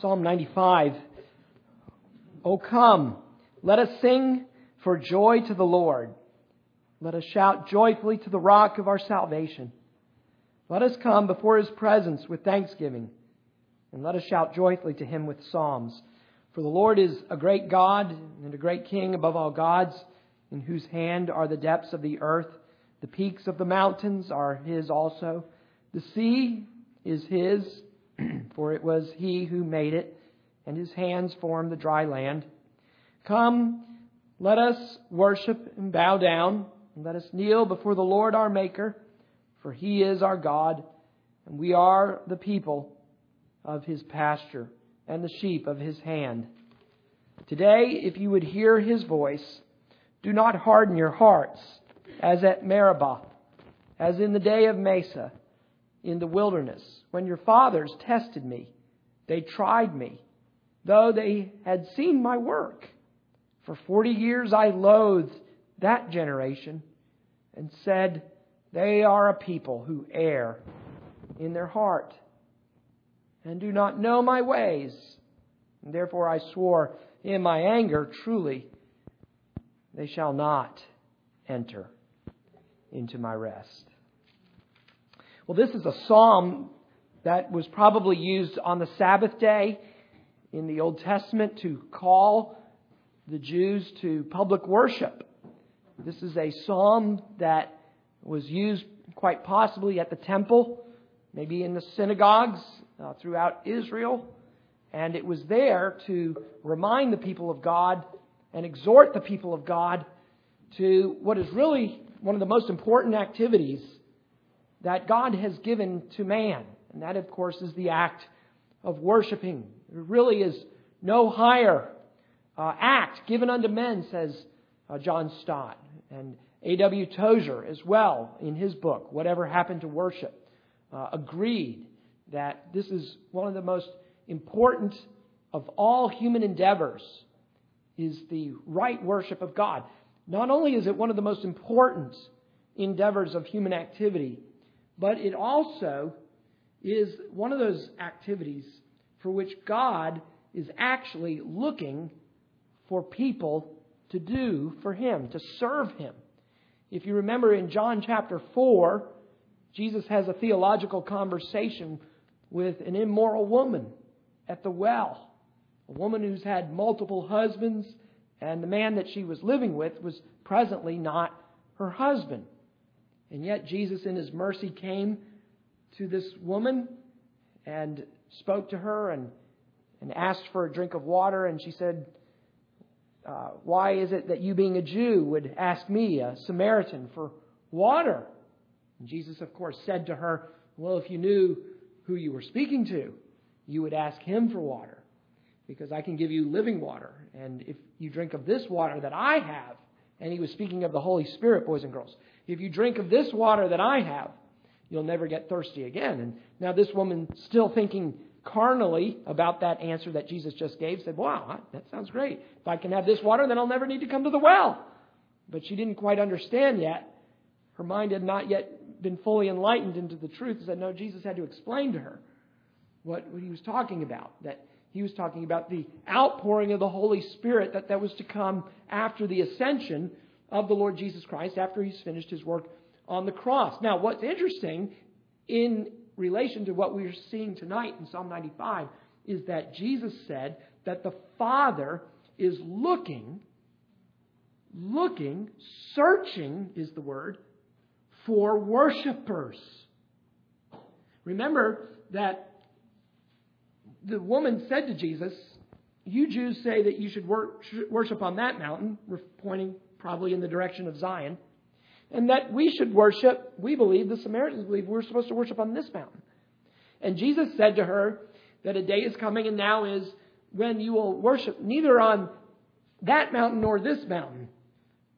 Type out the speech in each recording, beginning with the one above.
Psalm 95. O come, let us sing for joy to the Lord. Let us shout joyfully to the rock of our salvation. Let us come before his presence with thanksgiving, and let us shout joyfully to him with psalms. For the Lord is a great God and a great King above all gods, in whose hand are the depths of the earth. The peaks of the mountains are his also. The sea is his, for it was he who made it, and his hands formed the dry land. Come, let us worship and bow down, and let us kneel before the Lord our Maker, for he is our God, and we are the people of his pasture and the sheep of his hand. Today, if you would hear his voice, do not harden your hearts as at Meribah, as in the day of Massah in the wilderness, when your fathers tested me. They tried me, though they had seen my work. For forty years I loathed that generation and said, They are a people who err in their heart and do not know my ways. And therefore I swore in my anger, truly, they shall not enter into my rest. Well, this is a psalm that was probably used on the Sabbath day in the Old Testament to call the Jews to public worship. This is a psalm that was used quite possibly at the temple, maybe in the synagogues uh, throughout Israel. And it was there to remind the people of God and exhort the people of God to what is really one of the most important activities that God has given to man. And that, of course, is the act of worshiping. There really is no higher uh, act given unto men, says uh, John Stott. And A.W. Tozer, as well, in his book, Whatever Happened to Worship, uh, agreed that this is one of the most important of all human endeavors is the right worship of God. Not only is it one of the most important endeavors of human activity, but it also is one of those activities for which God is actually looking for people to do for Him, to serve Him. If you remember in John chapter 4, Jesus has a theological conversation with an immoral woman at the well. A woman who's had multiple husbands, and the man that she was living with was presently not her husband. And yet, Jesus, in his mercy, came to this woman and spoke to her and, and asked for a drink of water. And she said, uh, Why is it that you, being a Jew, would ask me, a Samaritan, for water? And Jesus, of course, said to her, Well, if you knew who you were speaking to, you would ask him for water, because I can give you living water. And if you drink of this water that I have, and he was speaking of the Holy Spirit, boys and girls. If you drink of this water that I have, you'll never get thirsty again. And now this woman, still thinking carnally about that answer that Jesus just gave, said, Wow, that sounds great. If I can have this water, then I'll never need to come to the well. But she didn't quite understand yet. Her mind had not yet been fully enlightened into the truth. Said, No, Jesus had to explain to her what, what he was talking about. That he was talking about the outpouring of the Holy Spirit that, that was to come after the ascension of the Lord Jesus Christ, after he's finished his work on the cross. Now, what's interesting in relation to what we're seeing tonight in Psalm 95 is that Jesus said that the Father is looking, looking, searching is the word, for worshipers. Remember that the woman said to Jesus, You Jews say that you should worship on that mountain, pointing probably in the direction of Zion, and that we should worship, we believe, the Samaritans believe, we're supposed to worship on this mountain. And Jesus said to her that a day is coming and now is when you will worship neither on that mountain nor this mountain,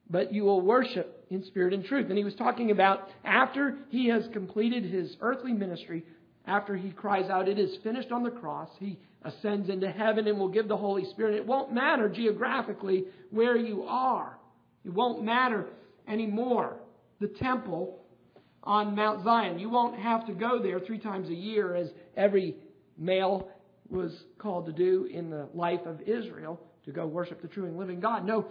but you will worship in spirit and truth. And he was talking about after he has completed his earthly ministry, after he cries out, It is finished on the cross, he ascends into heaven and will give the Holy Spirit. It won't matter geographically where you are, it won't matter anymore. The temple on Mount Zion, you won't have to go there three times a year as every male was called to do in the life of Israel to go worship the true and living God. No,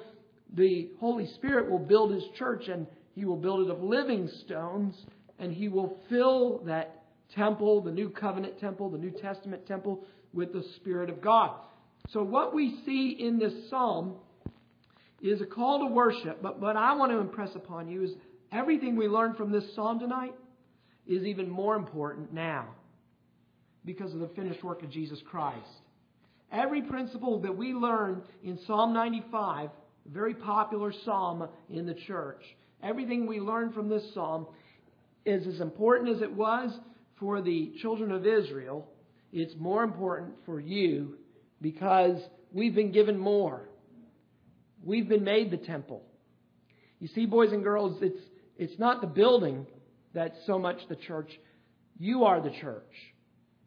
the Holy Spirit will build his church and he will build it of living stones and he will fill that temple, the new covenant temple, the New Testament temple, with the Spirit of God. So, what we see in this psalm is a call to worship, but what I want to impress upon you is everything we learned from this psalm tonight is even more important now because of the finished work of Jesus Christ. Every principle that we learn in Psalm 95, a very popular psalm in the church, everything we learn from this psalm is as important as it was for the children of Israel. It's more important for you because we've been given more. We've been made the temple. You see, boys and girls, it's, it's not the building that's so much the church. You are the church.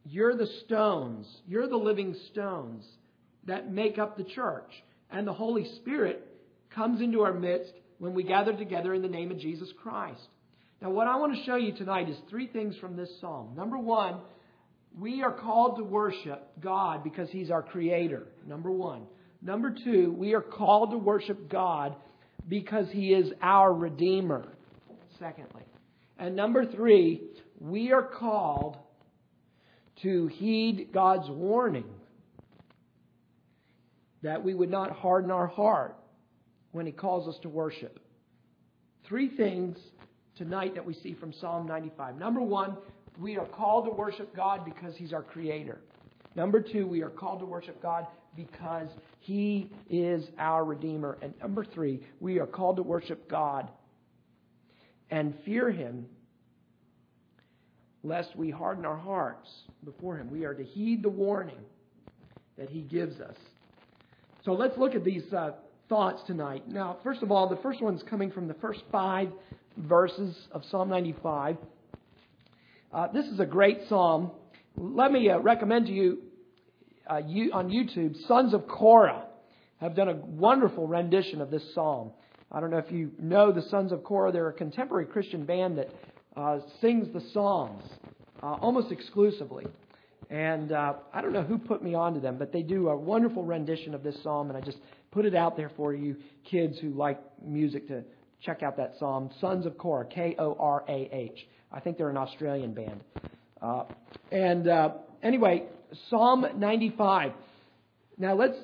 You're the stones. You're the living stones that make up the church. And the Holy Spirit comes into our midst when we gather together in the name of Jesus Christ. Now, what I want to show you tonight is three things from this psalm. Number one, we are called to worship God because He's our Creator. Number one. Number two, we are called to worship God because He is our Redeemer. Secondly. And number three, we are called to heed God's warning that we would not harden our heart when He calls us to worship. Three things tonight that we see from Psalm 95. Number one, we are called to worship God because He's our Creator. Number two, we are called to worship God because He is our Redeemer. And number three, we are called to worship God and fear Him lest we harden our hearts before Him. We are to heed the warning that He gives us. So let's look at these uh, thoughts tonight. Now, first of all, the first one's coming from the first five verses of Psalm 95. Uh, this is a great psalm. Let me uh, recommend to you, uh, you on YouTube, Sons of Korah have done a wonderful rendition of this psalm. I don't know if you know the Sons of Korah. They're a contemporary Christian band that uh, sings the Psalms uh, almost exclusively. And uh, I don't know who put me onto them, but they do a wonderful rendition of this psalm, and I just put it out there for you kids who like music to check out that psalm. Sons of Korah, K O R A H. I think they're an Australian band. Uh, and uh, anyway, Psalm 95. Now let's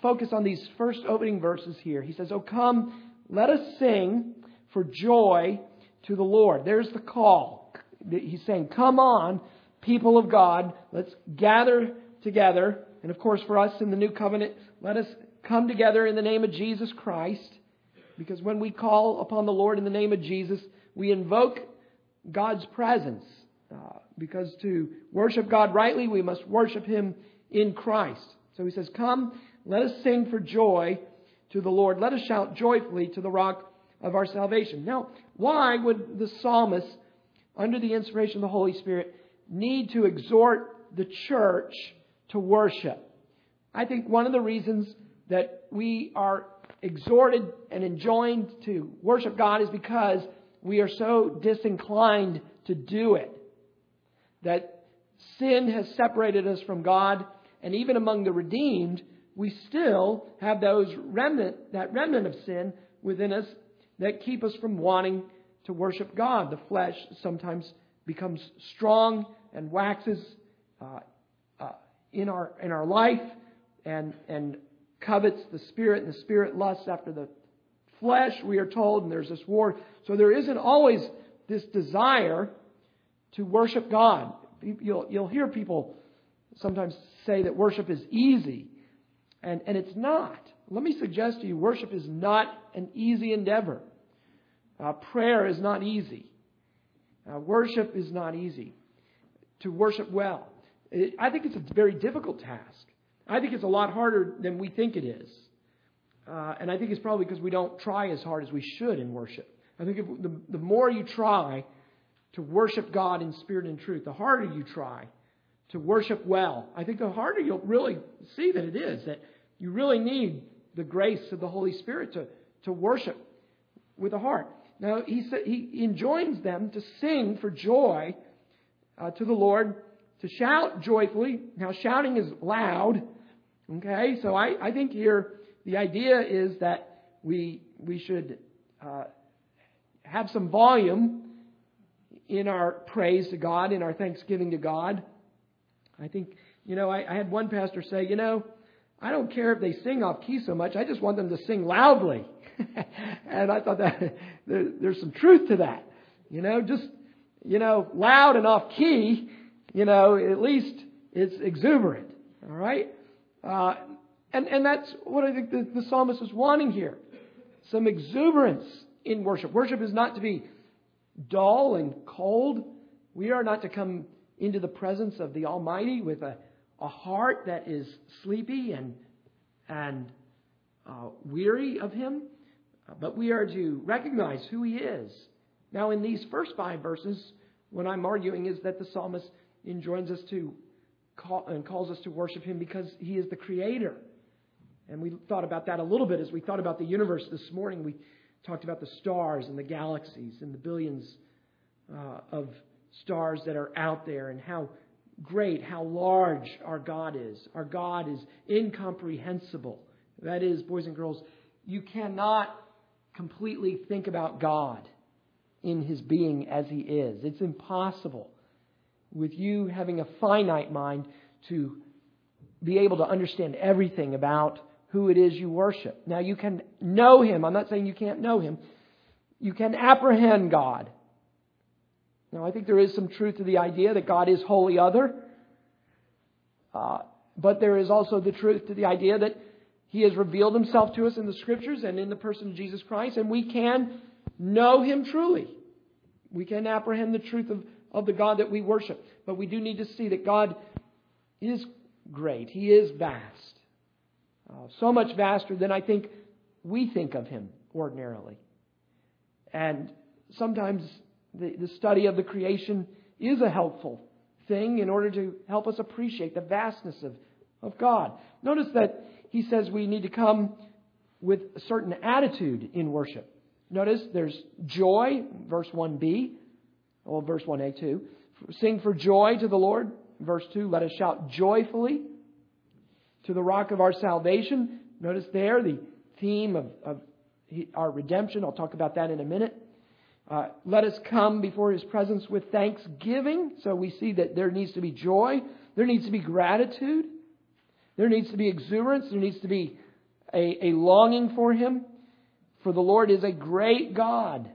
focus on these first opening verses here. He says, Oh, come, let us sing for joy to the Lord. There's the call. He's saying, Come on, people of God, let's gather together. And of course, for us in the new covenant, let us come together in the name of Jesus Christ. Because when we call upon the Lord in the name of Jesus, we invoke God's presence. Uh, because to worship God rightly, we must worship Him in Christ. So he says, Come, let us sing for joy to the Lord. Let us shout joyfully to the rock of our salvation. Now, why would the psalmist, under the inspiration of the Holy Spirit, need to exhort the church to worship? I think one of the reasons that we are exhorted and enjoined to worship God is because we are so disinclined to do it. That sin has separated us from God, and even among the redeemed, we still have those remnant, that remnant of sin within us that keep us from wanting to worship God. The flesh sometimes becomes strong and waxes uh, uh, in our in our life, and and covets the spirit, and the spirit lusts after the flesh. We are told, and there's this war. So there isn't always this desire to worship God. You'll you'll hear people sometimes say that worship is easy, and and it's not. Let me suggest to you, worship is not an easy endeavor. Uh, prayer is not easy. Uh, worship is not easy. To worship well. It, I think it's a very difficult task. I think it's a lot harder than we think it is. Uh, and I think it's probably because we don't try as hard as we should in worship. I think if, the, the more you try to worship God in spirit and truth, the harder you try to worship well. I think the harder you'll really see that it is, that you really need the grace of the Holy Spirit to, to worship with a heart. Now, he, sa- he enjoins them to sing for joy uh, to the Lord, to shout joyfully. Now, shouting is loud. Okay, so I, I think here the idea is that we we should uh, have some volume in our praise to God, in our thanksgiving to God. I think, you know, I, I had one pastor say, you know, I don't care if they sing off key so much, I just want them to sing loudly. and I thought that there, there's some truth to that. You know, just, you know, loud and off key, you know, at least it's exuberant. All right? Uh, and, and that's what I think the, the psalmist is wanting here. Some exuberance in worship. Worship is not to be dull and cold. We are not to come into the presence of the Almighty with a, a heart that is sleepy and, and uh, weary of Him, but we are to recognize who He is. Now, in these first five verses, what I'm arguing is that the psalmist enjoins us to call, and calls us to worship Him because He is the Creator. And we thought about that a little bit as we thought about the universe this morning. We talked about the stars and the galaxies and the billions uh, of stars that are out there and how great, how large our God is. Our God is incomprehensible. That is, boys and girls, you cannot completely think about God in his being as he is. It's impossible with you having a finite mind to be able to understand everything about who it is you worship. Now, you can know Him. I'm not saying you can't know Him. You can apprehend God. Now, I think there is some truth to the idea that God is wholly other. Uh, but there is also the truth to the idea that He has revealed Himself to us in the Scriptures and in the person of Jesus Christ, and we can know Him truly. We can apprehend the truth of, of the God that we worship. But we do need to see that God is great, He is vast. Uh, so much vaster than I think we think of him ordinarily. And sometimes the, the study of the creation is a helpful thing in order to help us appreciate the vastness of, of God. Notice that he says we need to come with a certain attitude in worship. Notice there's joy, verse 1b, or verse 1a, 2. Sing for joy to the Lord, verse 2. Let us shout joyfully to the rock of our salvation. Notice there the theme of, of our redemption. I'll talk about that in a minute. Uh, let us come before his presence with thanksgiving. So we see that there needs to be joy, there needs to be gratitude, there needs to be exuberance, there needs to be a, a longing for him. For the Lord is a great God.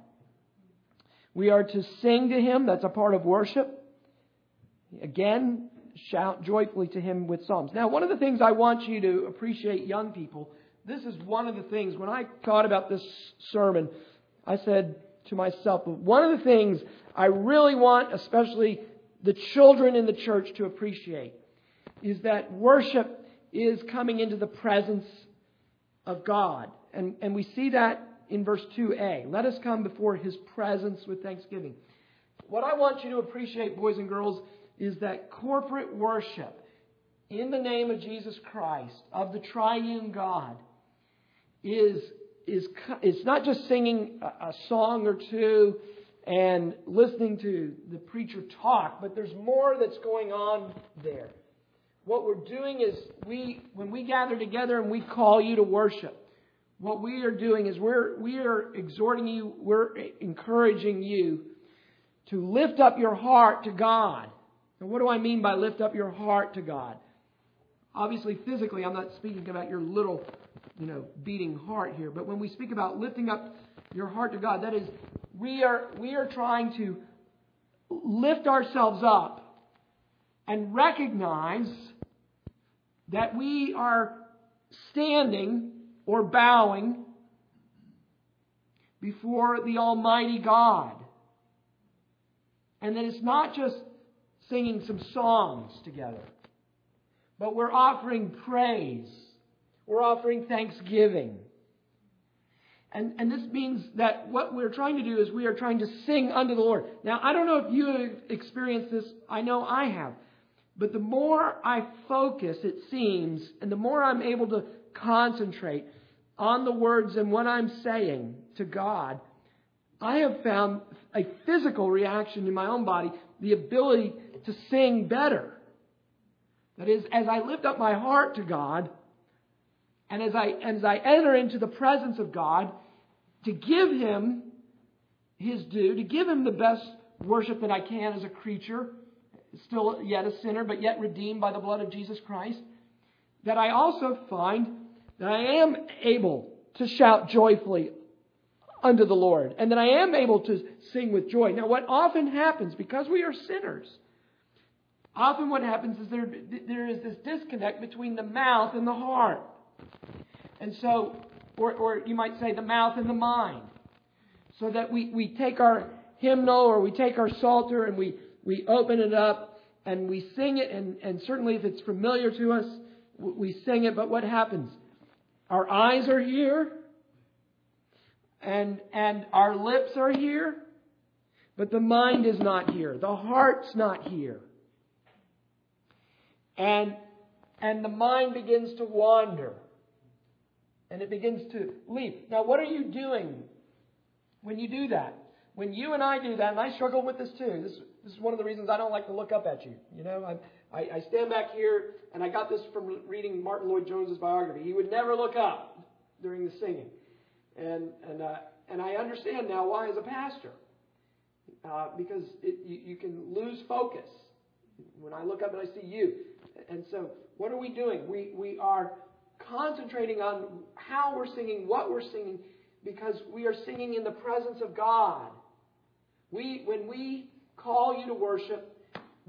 We are to sing to him, that's a part of worship. Again, shout joyfully to him with psalms. Now, one of the things I want you to appreciate, young people, this is one of the things, when I thought about this sermon, I said to myself, one of the things I really want, especially the children in the church, to appreciate is that worship is coming into the presence of God. And, and we see that in verse 2a. Let us come before his presence with thanksgiving. What I want you to appreciate, boys and girls, is that corporate worship in the name of Jesus Christ, of the triune God, is, is it's not just singing a, a song or two and listening to the preacher talk, but there's more that's going on there. What we're doing is we when we gather together and we call you to worship, what we are doing is we're we are exhorting you, we're encouraging you to lift up your heart to God and what do I mean by lift up your heart to God? Obviously, physically, I'm not speaking about your little, you know, beating heart here. But when we speak about lifting up your heart to God, that is, we are, we are trying to lift ourselves up and recognize that we are standing or bowing before the Almighty God. And that it's not just singing some songs together. But we're offering praise. We're offering thanksgiving. And, and this means that what we're trying to do is we are trying to sing unto the Lord. Now, I don't know if you have experienced this. I know I have. But the more I focus, it seems, and the more I'm able to concentrate on the words and what I'm saying to God, I have found a physical reaction in my own body, the ability to sing better. That is, as I lift up my heart to God, and as I, as I enter into the presence of God, to give Him His due, to give Him the best worship that I can as a creature, still yet a sinner, but yet redeemed by the blood of Jesus Christ, that I also find that I am able to shout joyfully unto the Lord, and that I am able to sing with joy. Now, what often happens, because we are sinners, often what happens is there, there is this disconnect between the mouth and the heart. And so, or, or you might say the mouth and the mind. So that we, we take our hymnal or we take our psalter and we, we open it up and we sing it, and, and certainly if it's familiar to us, we sing it, but what happens? Our eyes are here, and, and our lips are here, but the mind is not here. The heart's not here. And, and the mind begins to wander. And it begins to leap. Now, what are you doing when you do that? When you and I do that, and I struggle with this too. This, this is one of the reasons I don't like to look up at you. You know, I, I, I stand back here, and I got this from reading Martyn Lloyd-Jones's biography. He would never look up during the singing. And, and, uh, and I understand now why as a pastor. Uh, because it, you, you can lose focus when I look up and I see you. And so, what are we doing? We, we are concentrating on how we're singing, what we're singing, because we are singing in the presence of God. We, when we call you to worship,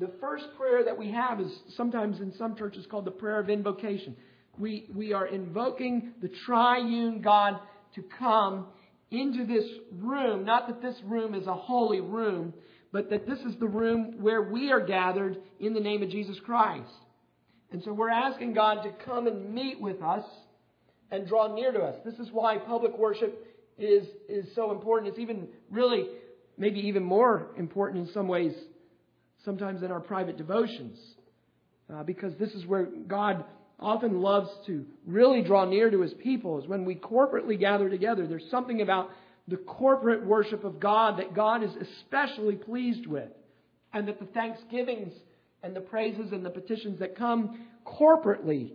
the first prayer that we have is sometimes in some churches called the prayer of invocation. We, we are invoking the triune God to come into this room. Not that this room is a holy room, but that this is the room where we are gathered in the name of Jesus Christ. And so we're asking God to come and meet with us and draw near to us. This is why public worship is, is so important. It's even really, maybe even more important in some ways, sometimes in our private devotions. Uh, because this is where God often loves to really draw near to his people, is when we corporately gather together. There's something about the corporate worship of God that God is especially pleased with. And that the thanksgivings and the praises and the petitions that come corporately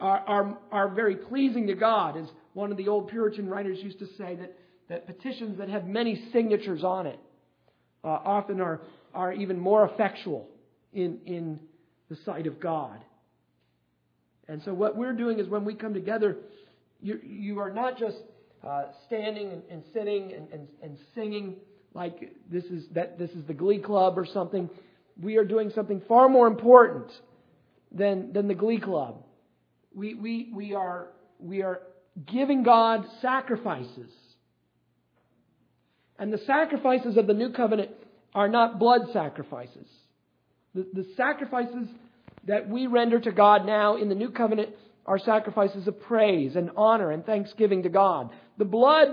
are, are, are very pleasing to God. As one of the old Puritan writers used to say, that, that petitions that have many signatures on it uh, often are, are even more effectual in, in the sight of God. And so, what we're doing is when we come together, you, you are not just uh, standing and, and sitting and, and, and singing like this is, that this is the glee club or something. We are doing something far more important than, than the glee club. We, we, we, are, we are giving God sacrifices. And the sacrifices of the new covenant are not blood sacrifices. The, the sacrifices that we render to God now in the new covenant are sacrifices of praise and honor and thanksgiving to God. The blood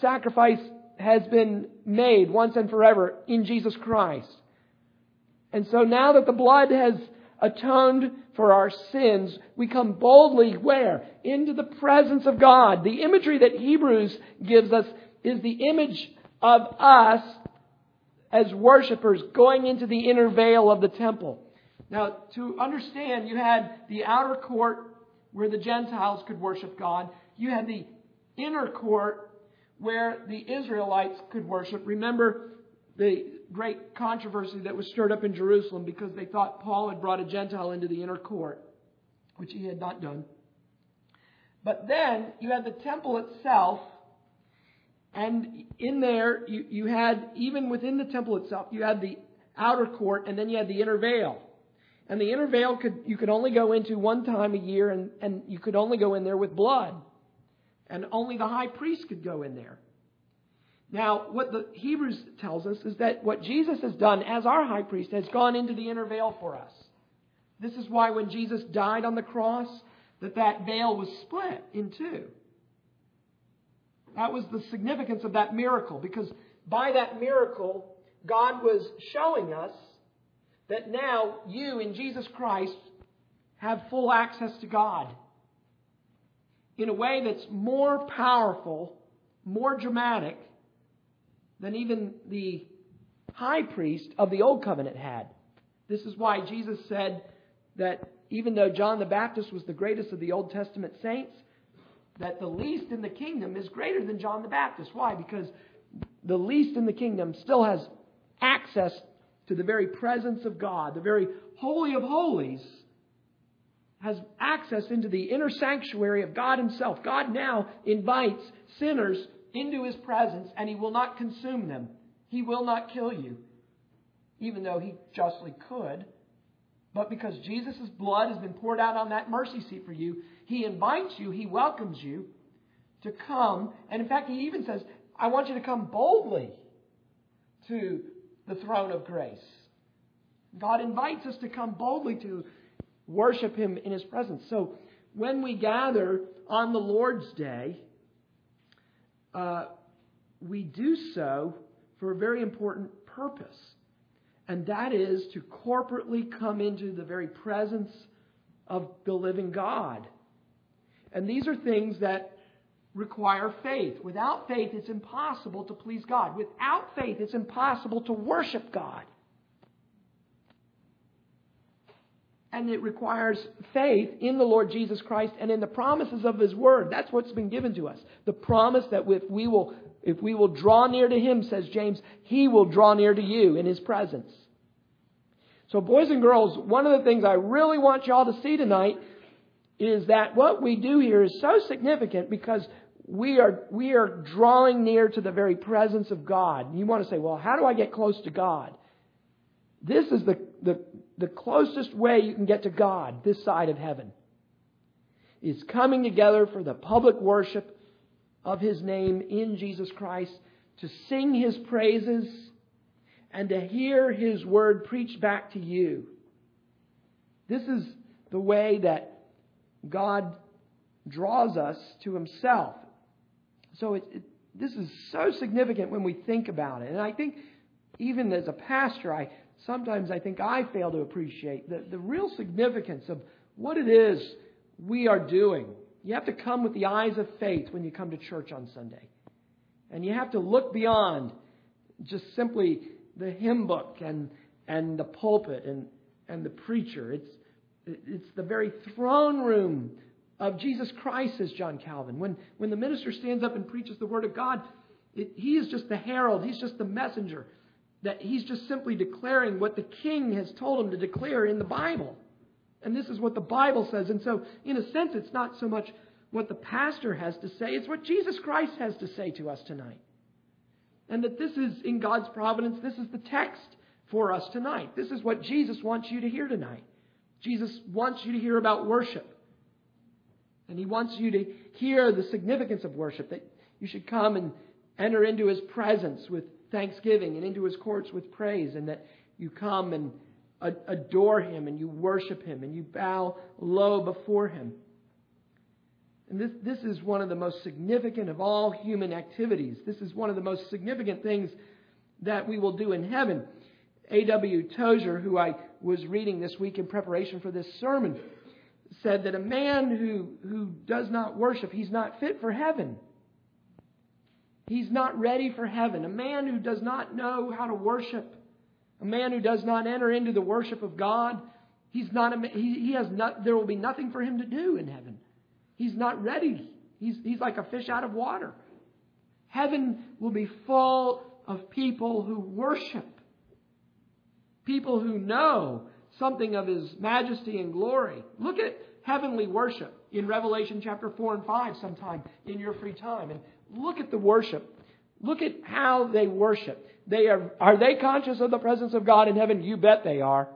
sacrifice has been made once and forever in Jesus Christ. And so now that the blood has atoned for our sins, we come boldly where? Into the presence of God. The imagery that Hebrews gives us is the image of us as worshipers going into the inner veil of the temple. Now, to understand, you had the outer court where the Gentiles could worship God. You had the inner court where the Israelites could worship. Remember the great controversy that was stirred up in Jerusalem because they thought Paul had brought a Gentile into the inner court, which he had not done. But then you had the temple itself, and in there you, you had, even within the temple itself, you had the outer court, and then you had the inner veil. And the inner veil could you could only go into one time a year, and, and you could only go in there with blood. And only the high priest could go in there. Now, what the Hebrews tells us is that what Jesus has done as our high priest has gone into the inner veil for us. This is why when Jesus died on the cross, that that veil was split in two. That was the significance of that miracle, because by that miracle, God was showing us that now you in Jesus Christ have full access to God in a way that's more powerful, more dramatic than even the high priest of the Old Covenant had. This is why Jesus said that even though John the Baptist was the greatest of the Old Testament saints, that the least in the kingdom is greater than John the Baptist. Why? Because the least in the kingdom still has access to the very presence of God, the very holy of holies, has access into the inner sanctuary of God Himself. God now invites sinners into His presence, and He will not consume them. He will not kill you, even though He justly could. But because Jesus' blood has been poured out on that mercy seat for you, He invites you, He welcomes you to come. And in fact, He even says, I want you to come boldly to the throne of grace. God invites us to come boldly to worship Him in His presence. So when we gather on the Lord's Day, uh, we do so for a very important purpose, and that is to corporately come into the very presence of the living God. And these are things that require faith. Without faith, it's impossible to please God. Without faith, it's impossible to worship God. And it requires faith in the Lord Jesus Christ and in the promises of His Word. That's what's been given to us. The promise that if we will, if we will draw near to Him, says James, He will draw near to you in His presence. So, boys and girls, one of the things I really want y'all to see tonight is that what we do here is so significant because we are, we are drawing near to the very presence of God. You want to say, well, how do I get close to God? This is the, the, the closest way you can get to God this side of heaven. Is coming together for the public worship of His name in Jesus Christ, to sing His praises, and to hear His word preached back to you. This is the way that God draws us to Himself. So it, it, this is so significant when we think about it. And I think even as a pastor, I sometimes I think I fail to appreciate the, the real significance of what it is we are doing. You have to come with the eyes of faith when you come to church on Sunday. And you have to look beyond just simply the hymn book and, and the pulpit and, and the preacher. It's, it's the very throne room of Jesus Christ, says John Calvin. When, when the minister stands up and preaches the Word of God, it, he is just the herald, he's just the messenger. That he's just simply declaring what the king has told him to declare in the Bible. And this is what the Bible says. And so, in a sense, it's not so much what the pastor has to say, it's what Jesus Christ has to say to us tonight. And that this is, in God's providence, this is the text for us tonight. This is what Jesus wants you to hear tonight. Jesus wants you to hear about worship. And He wants you to hear the significance of worship, that you should come and enter into His presence with thanksgiving and into His courts with praise, and that you come and adore Him and you worship Him and you bow low before Him. And this, this is one of the most significant of all human activities. This is one of the most significant things that we will do in heaven. A.W. Tozer, who I was reading this week in preparation for this sermon, said that a man who, who does not worship, he's not fit for heaven. He's not ready for heaven. A man who does not know how to worship, a man who does not enter into the worship of God, he's not he, he has not, there will be nothing for him to do in heaven. He's not ready. He's, he's like a fish out of water. Heaven will be full of people who worship, people who know something of his majesty and glory. Look at heavenly worship in Revelation chapter 4 and 5 sometime in your free time. And look at the worship. Look at how they worship. They are, are they conscious of the presence of God in heaven? You bet they are.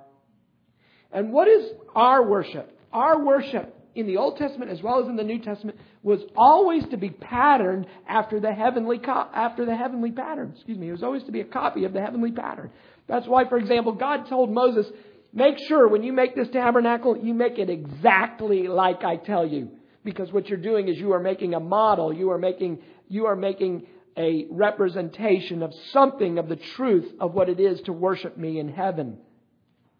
And what is our worship? Our worship in the Old Testament as well as in the New Testament was always to be patterned after the heavenly co- after the heavenly pattern. Excuse me. It was always to be a copy of the heavenly pattern. That's why, for example, God told Moses, Make sure when you make this tabernacle, you make it exactly like I tell you. Because what you're doing is you are making a model, you are making, you are making a representation of something of the truth of what it is to worship me in heaven.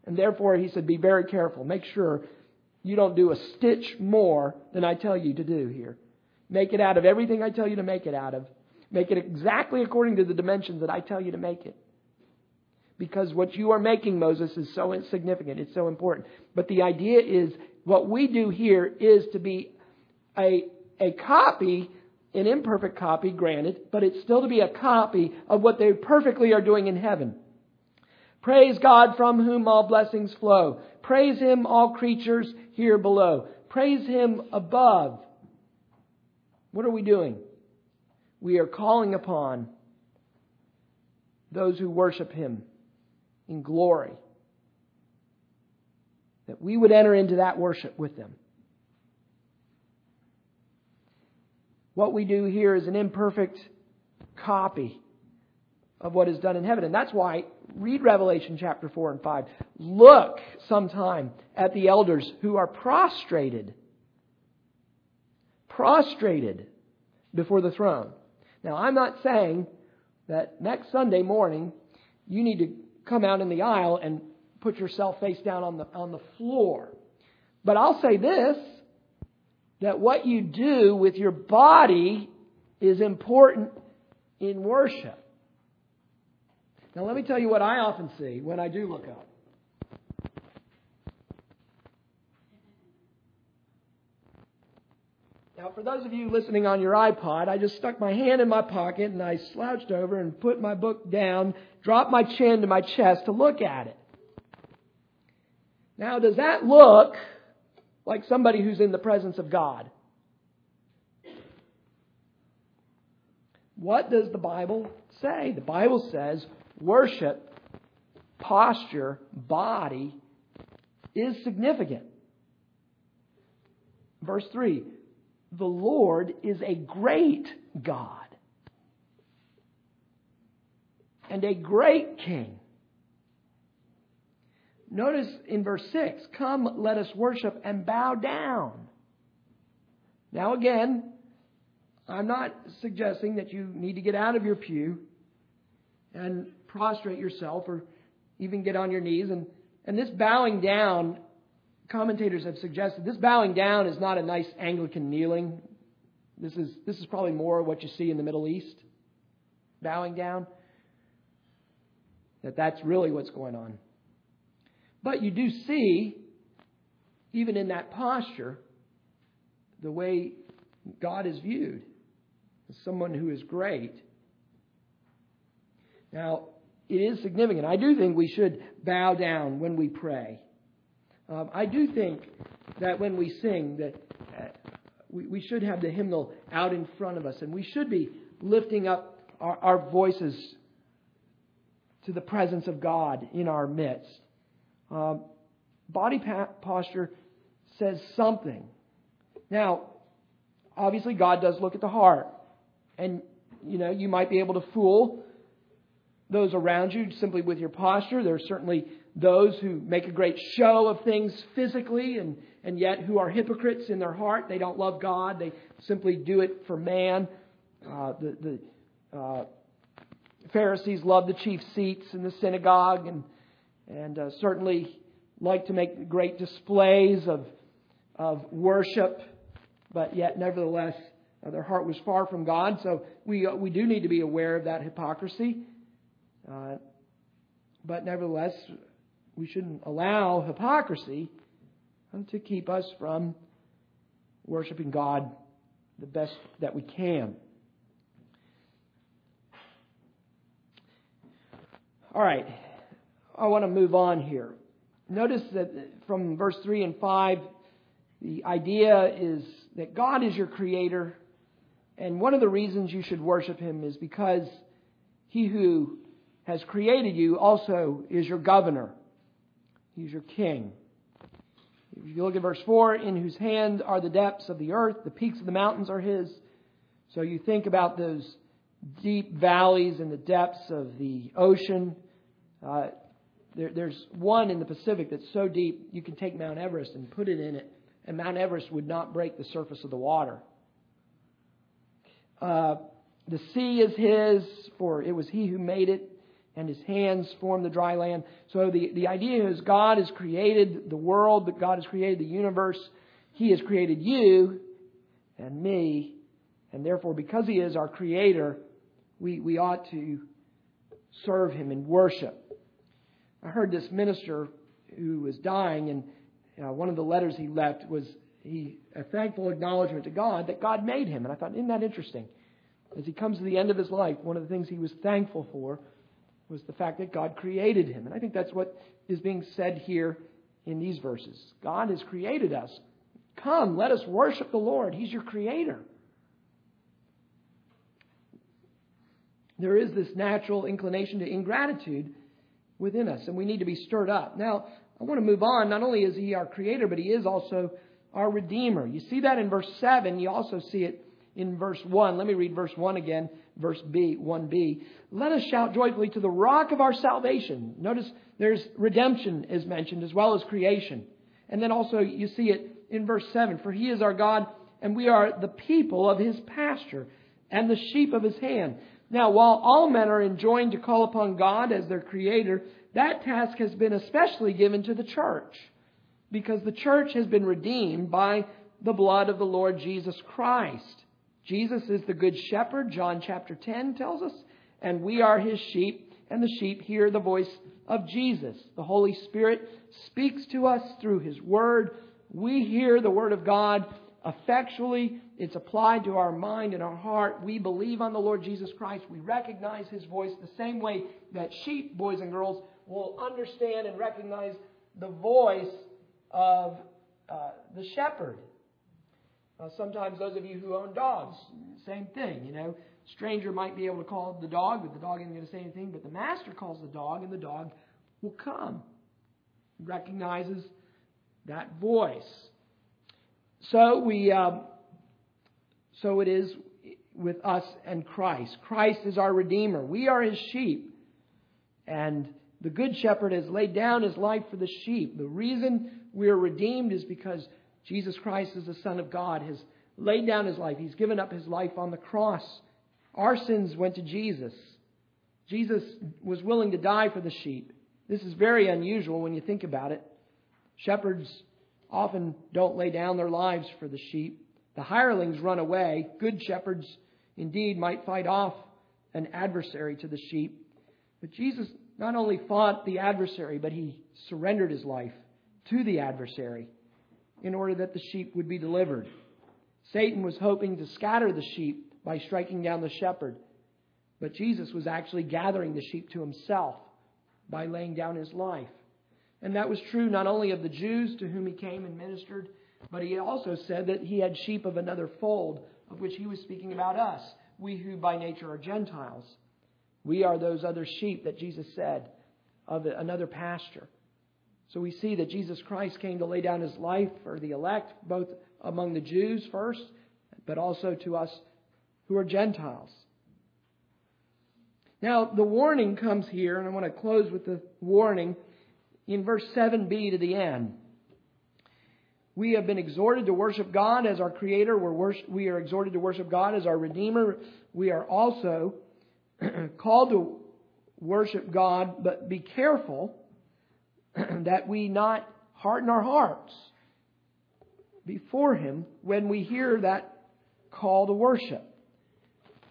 And therefore, he said, be very careful. Make sure you don't do a stitch more than I tell you to do here. Make it out of everything I tell you to make it out of. Make it exactly according to the dimensions that I tell you to make it. because what you are making, Moses, is so insignificant. It's so important. But the idea is what we do here is to be a, a copy, an imperfect copy, granted, but it's still to be a copy of what they perfectly are doing in heaven. Praise God from whom all blessings flow. Praise Him, all creatures here below. Praise Him above. What are we doing? We are calling upon those who worship Him in glory. That we would enter into that worship with them. What we do here is an imperfect copy of what is done in heaven. And that's why read Revelation chapter 4 and 5. Look sometime at the elders who are prostrated. Prostrated before the throne. Now, I'm not saying that next Sunday morning you need to come out in the aisle and put yourself face down on the, on the floor. But I'll say this that what you do with your body is important in worship. Now, let me tell you what I often see when I do look up. Now, for those of you listening on your iPod, I just stuck my hand in my pocket and I slouched over and put my book down, dropped my chin to my chest to look at it. Now, does that look like somebody who's in the presence of God? What does the Bible say? The Bible says worship, posture, body is significant. Verse 3 The Lord is a great God and a great King. Notice in verse 6 Come, let us worship and bow down. Now, again, I'm not suggesting that you need to get out of your pew and prostrate yourself or even get on your knees. And, and this bowing down, commentators have suggested this bowing down is not a nice Anglican kneeling. This is, this is probably more what you see in the Middle East. Bowing down. That that's really what's going on. But you do see, even in that posture, the way God is viewed as someone who is great. Now, it is significant. I do think we should bow down when we pray. Um, I do think that when we sing, that uh, we, we, should have the hymnal out in front of us, and we should be lifting up our, our voices to the presence of God in our midst. Um, body pa- posture says something. Now, obviously, God does look at the heart, and you know you might be able to fool those around you simply with your posture. There are certainly those who make a great show of things physically and, and yet who are hypocrites in their heart. They don't love God. They simply do it for man. Uh, the the uh, Pharisees loved the chief seats in the synagogue and, and uh, certainly like to make great displays of, of worship, but yet nevertheless uh, their heart was far from God. So we, uh, we do need to be aware of that hypocrisy. Uh, but nevertheless, we shouldn't allow hypocrisy to keep us from worshiping God the best that we can. All right, I want to move on here. Notice that from verse 3 and 5, the idea is that God is your creator, and one of the reasons you should worship Him is because He who has created you also is your governor. He's your king. If you look at verse 4, in whose hand are the depths of the earth, the peaks of the mountains are his. So you think about those deep valleys and the depths of the ocean. Uh, there, there's one in the Pacific that's so deep you can take Mount Everest and put it in it, and Mount Everest would not break the surface of the water. Uh, the sea is his, for it was he who made it and his hands formed the dry land. So the, the idea is God has created the world, that God has created the universe. He has created you and me. And therefore, because he is our creator, we, we ought to serve him and worship. I heard this minister who was dying, and uh, one of the letters he left was he a thankful acknowledgement to God that God made him. And I thought, isn't that interesting? As he comes to the end of his life, one of the things he was thankful for was the fact that God created him. And I think that's what is being said here in these verses. God has created us. Come, let us worship the Lord. He's your creator. There is this natural inclination to ingratitude within us, and we need to be stirred up. Now, I want to move on. Not only is He our creator, but He is also our Redeemer. You see that in verse 7. You also see it in verse 1. Let me read verse 1 again, verse B, 1b. Let us shout joyfully to the rock of our salvation. Notice there's redemption is mentioned as well as creation. And then also you see it in verse 7. For he is our God, and we are the people of his pasture and the sheep of his hand. Now, while all men are enjoined to call upon God as their creator, that task has been especially given to the church because the church has been redeemed by the blood of the Lord Jesus Christ. Jesus is the good shepherd, John chapter 10 tells us, and we are his sheep, and the sheep hear the voice of Jesus. The Holy Spirit speaks to us through his word. We hear the word of God effectually. It's applied to our mind and our heart. We believe on the Lord Jesus Christ. We recognize his voice the same way that sheep, boys and girls, will understand and recognize the voice of uh, the shepherd. Uh, sometimes those of you who own dogs, same thing, you know. Stranger might be able to call the dog, but the dog isn't going to say anything. But the master calls the dog, and the dog will come. Recognizes that voice. So we, um, so it is with us and Christ. Christ is our Redeemer. We are His sheep, and the Good Shepherd has laid down His life for the sheep. The reason we are redeemed is because Jesus Christ, as the Son of God, has laid down His life. He's given up His life on the cross. Our sins went to Jesus. Jesus was willing to die for the sheep. This is very unusual when you think about it. Shepherds often don't lay down their lives for the sheep. The hirelings run away. Good shepherds, indeed, might fight off an adversary to the sheep. But Jesus not only fought the adversary, but he surrendered his life to the adversary in order that the sheep would be delivered. Satan was hoping to scatter the sheep by striking down the shepherd, but Jesus was actually gathering the sheep to himself by laying down his life. And that was true not only of the Jews to whom he came and ministered, but he also said that he had sheep of another fold, of which he was speaking about us, we who by nature are Gentiles. We are those other sheep that Jesus said of another pasture. So we see that Jesus Christ came to lay down his life for the elect, both among the Jews first, but also to us who are Gentiles. Now, the warning comes here, and I want to close with the warning in verse 7b to the end. We have been exhorted to worship God as our Creator. Worship, we are exhorted to worship God as our Redeemer. We are also called to worship God, but be careful that we not harden our hearts before Him when we hear that call to worship.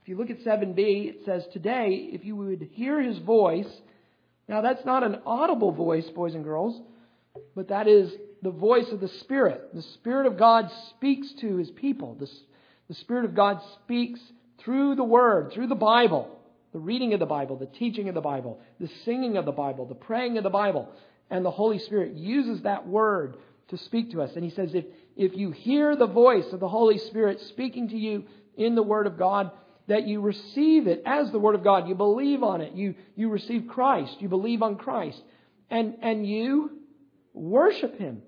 If you look at 7b, it says, Today, if you would hear His voice, now that's not an audible voice, boys and girls, but that is the voice of the Spirit. The Spirit of God speaks to His people. The, the Spirit of God speaks through the Word, through the Bible the reading of the Bible, the teaching of the Bible, the singing of the Bible, the praying of the Bible. And the Holy Spirit uses that word to speak to us. And he says, if, if you hear the voice of the Holy Spirit speaking to you in the Word of God, that you receive it as the Word of God. You believe on it. You, you receive Christ. You believe on Christ. And, and you worship Him.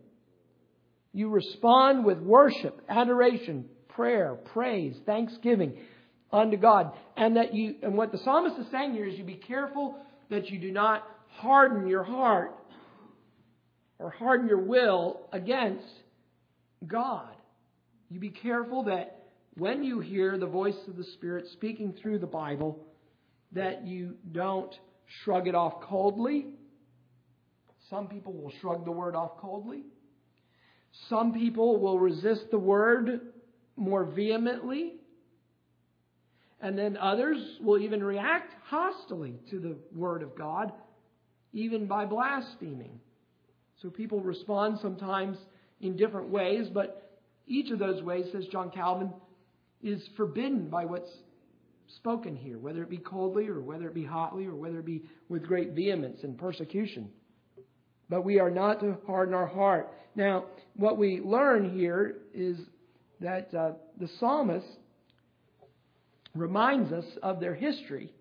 You respond with worship, adoration, prayer, praise, thanksgiving unto God. And that you, and what the psalmist is saying here is you be careful that you do not harden your heart or harden your will against God. You be careful that when you hear the voice of the Spirit speaking through the Bible, that you don't shrug it off coldly. Some people will shrug the word off coldly. Some people will resist the word more vehemently. And then others will even react hostily to the word of God even by blaspheming. So people respond sometimes in different ways, but each of those ways, says John Calvin, is forbidden by what's spoken here, whether it be coldly or whether it be hotly or whether it be with great vehemence and persecution. But we are not to harden our heart. Now, what we learn here is that uh, the psalmist reminds us of their history.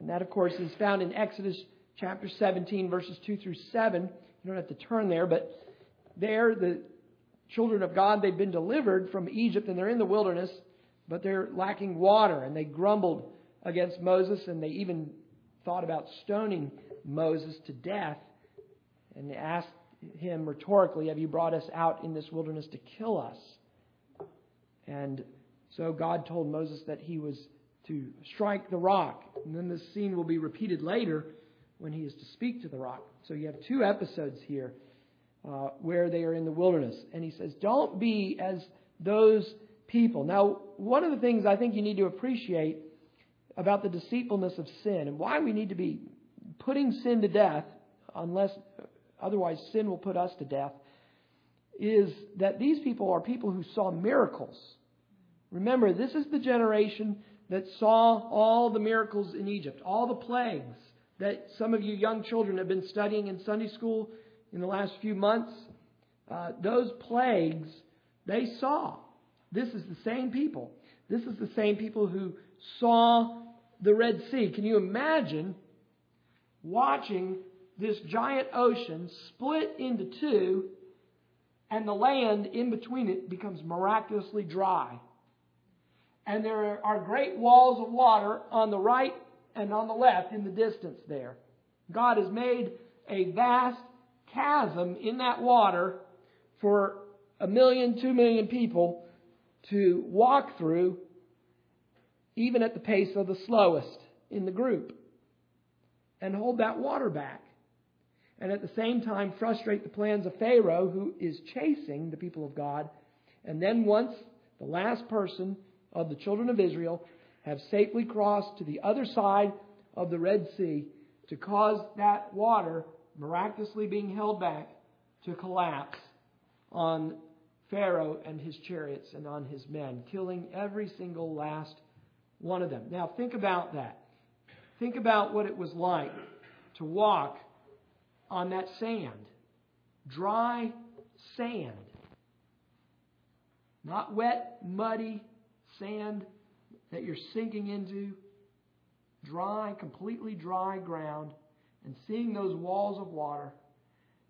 And that, of course, is found in Exodus chapter 17, verses 2 through 7. You don't have to turn there, but there the children of God, they've been delivered from Egypt and they're in the wilderness, but they're lacking water. And they grumbled against Moses and they even thought about stoning Moses to death and they asked him rhetorically, Have you brought us out in this wilderness to kill us? And so God told Moses that he was to strike the rock. And then this scene will be repeated later when he is to speak to the rock. So you have two episodes here uh, where they are in the wilderness. And he says, Don't be as those people. Now, one of the things I think you need to appreciate about the deceitfulness of sin and why we need to be putting sin to death, unless otherwise sin will put us to death, is that these people are people who saw miracles. Remember, this is the generation that saw all the miracles in Egypt, all the plagues that some of you young children have been studying in Sunday school in the last few months. Uh, those plagues they saw. This is the same people. This is the same people who saw the Red Sea. Can you imagine watching this giant ocean split into two and the land in between it becomes miraculously dry? and there are great walls of water on the right and on the left in the distance there. God has made a vast chasm in that water for a million, two million people to walk through, even at the pace of the slowest in the group, and hold that water back. And at the same time, frustrate the plans of Pharaoh, who is chasing the people of God. And then, once the last person of the children of Israel have safely crossed to the other side of the Red Sea to cause that water, miraculously being held back, to collapse on Pharaoh and his chariots and on his men, killing every single last one of them. Now, think about that. Think about what it was like to walk on that sand. Dry sand. Not wet, muddy, sand that you're sinking into, dry, completely dry ground, and seeing those walls of water,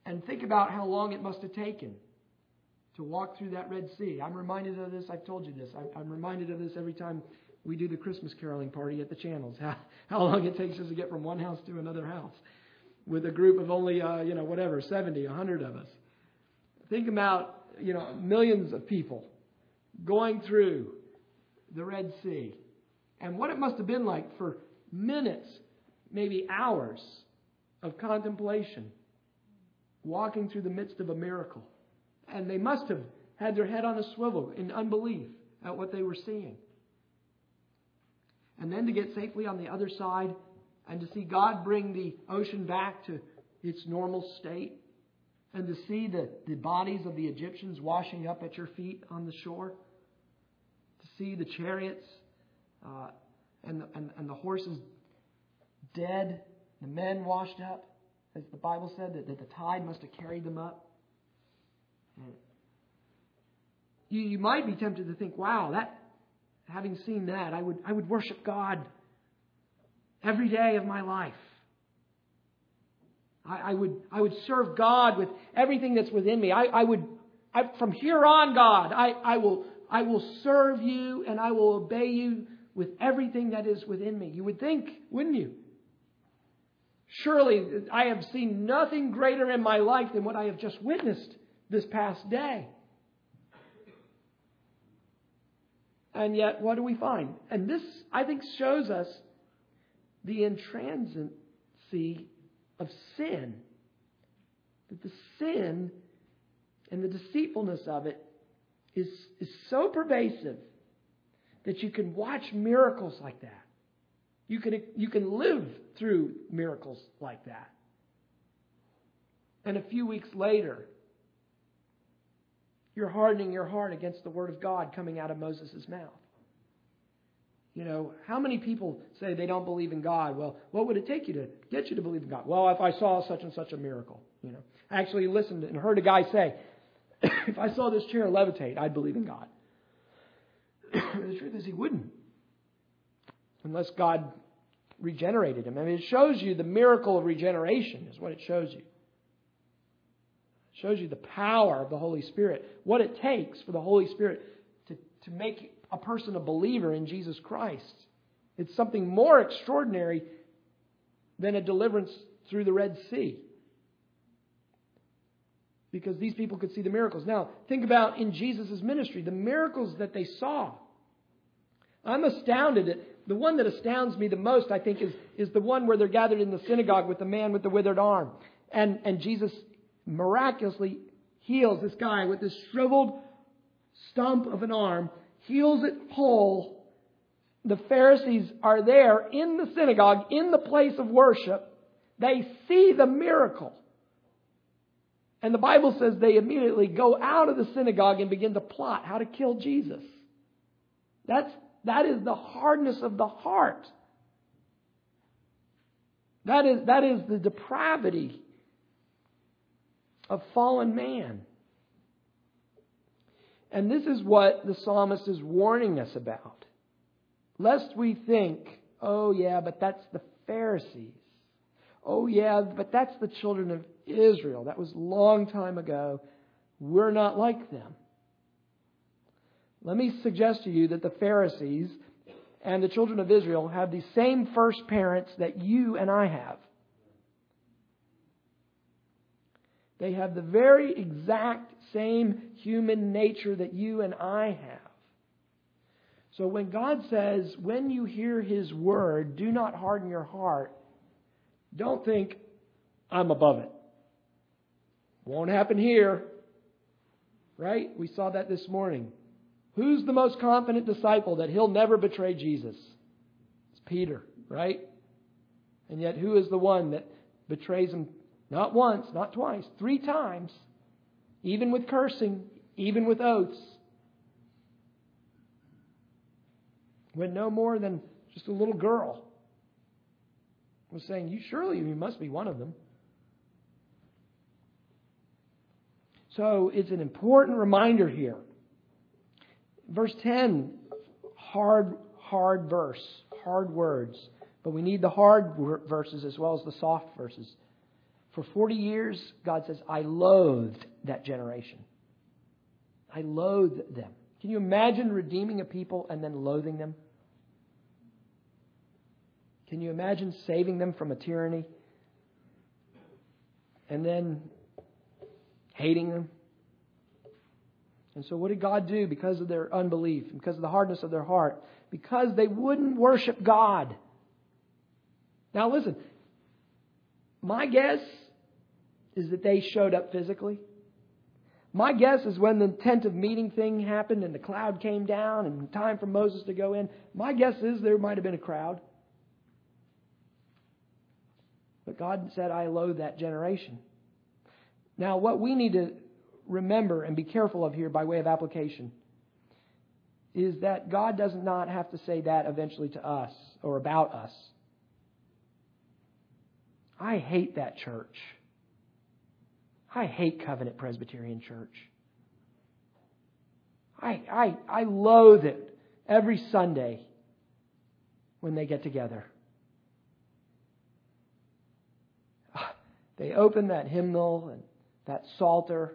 and think about how long it must have taken to walk through that Red Sea. I'm reminded of this. I've told you this. I'm reminded of this every time we do the Christmas caroling party at the channels. How, how long it takes us to get from one house to another house with a group of only, uh, you know, whatever, 70, 100 of us. Think about, you know, millions of people going through the Red Sea. And what it must have been like for minutes, maybe hours of contemplation, walking through the midst of a miracle. And they must have had their head on a swivel in unbelief at what they were seeing. And then to get safely on the other side and to see God bring the ocean back to its normal state and to see the, the bodies of the Egyptians washing up at your feet on the shore to see the chariots uh, and, the, and, and the horses dead, the men washed up, as the Bible said, that, that the tide must have carried them up. You, you might be tempted to think, wow, that having seen that, I would, I would worship God every day of my life. I, I would, I would serve God with everything that's within me. I, I would, I, from here on, God, I, I will I will serve you and I will obey you with everything that is within me. You would think, wouldn't you? Surely I have seen nothing greater in my life than what I have just witnessed this past day. And yet, what do we find? And this, I think, shows us the intransiency of sin. That the sin and the deceitfulness of it is, is so pervasive that you can watch miracles like that. You can, you can live through miracles like that. And a few weeks later, you're hardening your heart against the Word of God coming out of Moses' mouth. You know, how many people say they don't believe in God? Well, what would it take you to get you to believe in God? Well, if I saw such and such a miracle, you know. I actually listened and heard a guy say, if I saw this chair levitate, I'd believe in God. the truth is, he wouldn't. Unless God regenerated him. I mean, it shows you the miracle of regeneration, is what it shows you. Shows you the power of the Holy Spirit, what it takes for the Holy Spirit to, to make a person a believer in Jesus Christ. It's something more extraordinary than a deliverance through the Red Sea. Because these people could see the miracles. Now, think about in Jesus' ministry, the miracles that they saw. I'm astounded at the one that astounds me the most, I think, is, is the one where they're gathered in the synagogue with the man with the withered arm. And, and Jesus miraculously heals this guy with this shriveled stump of an arm, heals it whole. The Pharisees are there in the synagogue, in the place of worship. They see the miracle. And the Bible says they immediately go out of the synagogue and begin to plot how to kill Jesus. That's that is the hardness of the heart. That is, that is the depravity of fallen man. And this is what the psalmist is warning us about. Lest we think, oh, yeah, but that's the Pharisees. Oh, yeah, but that's the children of Israel. That was a long time ago. We're not like them. Let me suggest to you that the Pharisees and the children of Israel have the same first parents that you and I have. They have the very exact same human nature that you and I have. So when God says, when you hear His word, do not harden your heart, don't think, I'm above it. Won't happen here. Right? We saw that this morning. Who's the most confident disciple that he'll never betray Jesus? It's Peter, right? And yet, who is the one that betrays him not once, not twice, three times, even with cursing, even with oaths? When no more than just a little girl was saying, You surely you must be one of them. So it's an important reminder here Verse 10, hard, hard verse, hard words. But we need the hard verses as well as the soft verses. For 40 years, God says, I loathed that generation. I loathed them. Can you imagine redeeming a people and then loathing them? Can you imagine saving them from a tyranny and then hating them? And so, what did God do because of their unbelief, because of the hardness of their heart? Because they wouldn't worship God. Now, listen, my guess is that they showed up physically. My guess is when the tent of meeting thing happened and the cloud came down and time for Moses to go in, my guess is there might have been a crowd. But God said, I loathe that generation. Now, what we need to remember and be careful of here by way of application is that God does not have to say that eventually to us or about us. I hate that church. I hate Covenant Presbyterian Church. I, I, I loathe it every Sunday when they get together. Ah, they open that hymnal and that psalter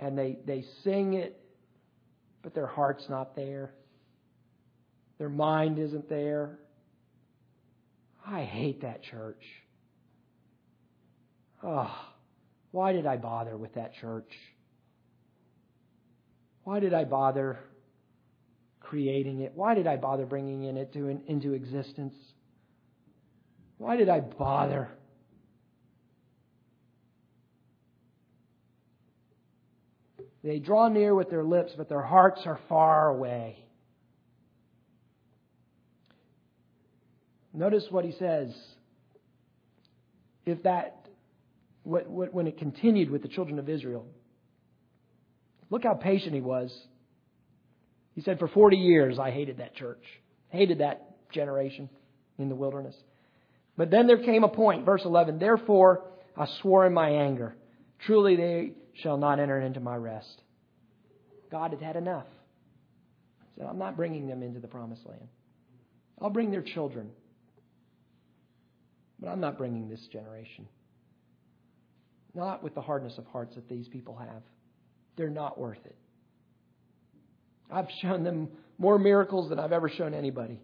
and they, they sing it, but their heart's not there. Their mind isn't there. I hate that church. Oh, why did I bother with that church? Why did I bother creating it? Why did I bother bringing it to, into existence? Why did I bother? They draw near with their lips, but their hearts are far away. Notice what he says. If that when it continued with the children of Israel. Look how patient he was. He said, For 40 years I hated that church, hated that generation in the wilderness. But then there came a point, verse 11, Therefore I swore in my anger, truly they shall not enter into my rest. God had had enough. He said, I'm not bringing them into the promised land. I'll bring their children. But I'm not bringing this generation. Not with the hardness of hearts that these people have. They're not worth it. I've shown them more miracles than I've ever shown anybody.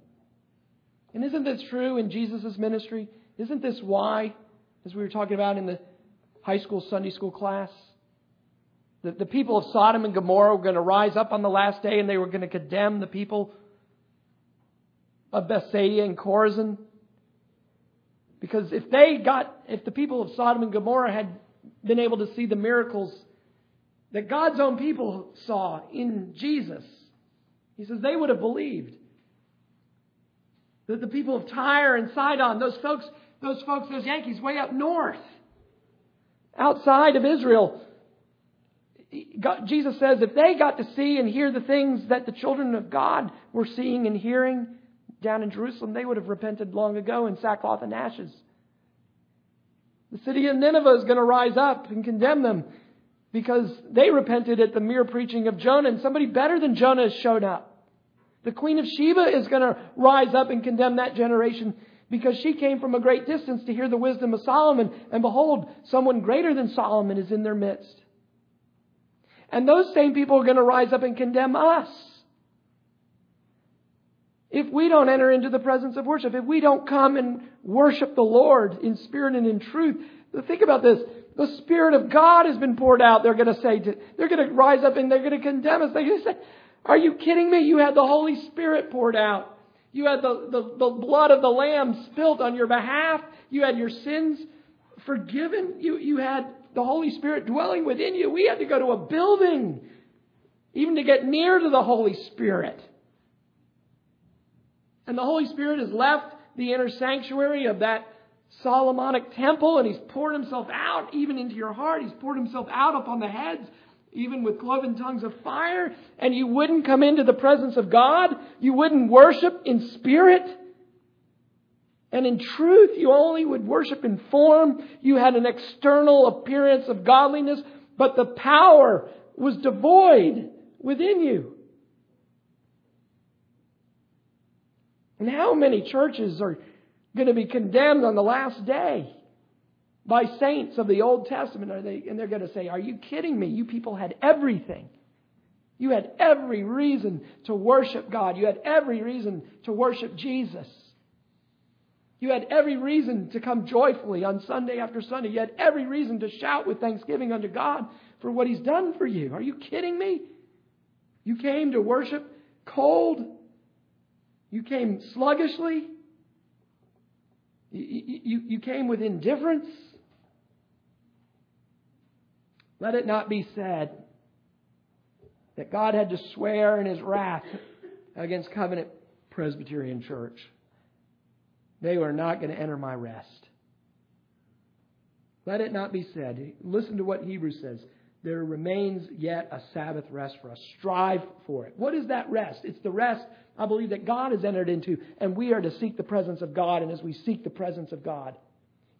And isn't this true in Jesus' ministry? Isn't this why, as we were talking about in the high school Sunday school class, the, the people of Sodom and Gomorrah were going to rise up on the last day and they were going to condemn the people of Bethsaida and Chorazin? Because if they got, if the people of Sodom and Gomorrah had been able to see the miracles that God's own people saw in Jesus, he says they would have believed. That the people of Tyre and Sidon, those folks, those folks, those Yankees way up north, outside of Israel, God, Jesus says if they got to see and hear the things that the children of God were seeing and hearing down in Jerusalem, they would have repented long ago in sackcloth and ashes. The city of Nineveh is going to rise up and condemn them because they repented at the mere preaching of Jonah, and somebody better than Jonah has shown up. The Queen of Sheba is going to rise up and condemn that generation because she came from a great distance to hear the wisdom of Solomon, and behold, someone greater than Solomon is in their midst. And those same people are going to rise up and condemn us. If we don't enter into the presence of worship, if we don't come and worship the Lord in spirit and in truth, think about this. The Spirit of God has been poured out. They're going to say, to, they're going to rise up and they're going to condemn us. They're going to say, are you kidding me? You had the Holy Spirit poured out. You had the, the, the blood of the Lamb spilt on your behalf. You had your sins forgiven. You, you had the Holy Spirit dwelling within you. We had to go to a building even to get near to the Holy Spirit. And the Holy Spirit has left the inner sanctuary of that Solomonic temple and he's poured himself out even into your heart. He's poured himself out upon the heads, even with cloven tongues of fire. And you wouldn't come into the presence of God. You wouldn't worship in spirit. And in truth, you only would worship in form. You had an external appearance of godliness, but the power was devoid within you. And how many churches are going to be condemned on the last day by saints of the Old Testament? Are they, and they're going to say, Are you kidding me? You people had everything. You had every reason to worship God. You had every reason to worship Jesus. You had every reason to come joyfully on Sunday after Sunday. You had every reason to shout with thanksgiving unto God for what He's done for you. Are you kidding me? You came to worship cold you came sluggishly. You, you, you came with indifference. Let it not be said that God had to swear in his wrath against Covenant Presbyterian Church. They were not going to enter my rest. Let it not be said. Listen to what Hebrews says. There remains yet a Sabbath rest for us. Strive for it. What is that rest? It's the rest I believe that God has entered into, and we are to seek the presence of God. And as we seek the presence of God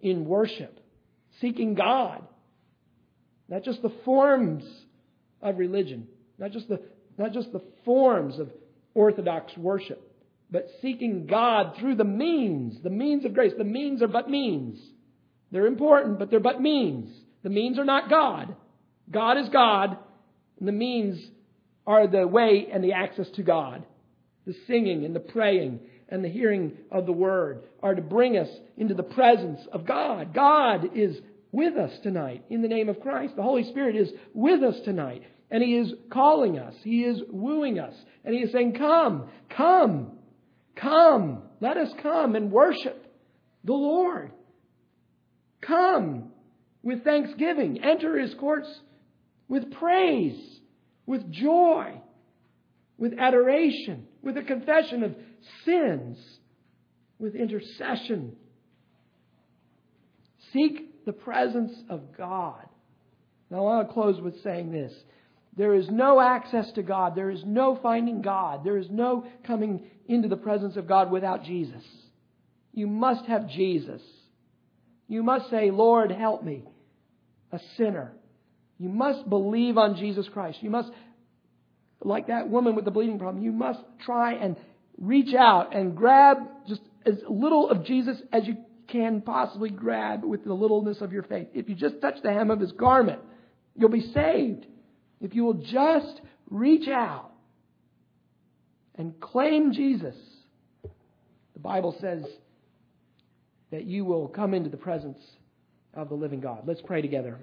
in worship, seeking God, not just the forms of religion, not just the, not just the forms of Orthodox worship, but seeking God through the means, the means of grace. The means are but means. They're important, but they're but means. The means are not God. God is God, and the means are the way and the access to God the singing and the praying and the hearing of the word are to bring us into the presence of God. God is with us tonight in the name of Christ. The Holy Spirit is with us tonight. And He is calling us. He is wooing us. And He is saying, Come, come, come. Let us come and worship the Lord. Come with thanksgiving. Enter His courts with praise, with joy, with adoration with a confession of sins, with intercession. Seek the presence of God. Now, I want to close with saying this. There is no access to God. There is no finding God. There is no coming into the presence of God without Jesus. You must have Jesus. You must say, Lord, help me, a sinner. You must believe on Jesus Christ. You must, like that woman with the bleeding problem, you must try and reach out and grab just as little of Jesus as you can possibly grab with the littleness of your faith. If you just touch the hem of his garment, you'll be saved. If you will just reach out and claim Jesus, the Bible says that you will come into the presence of the living God. Let's pray together.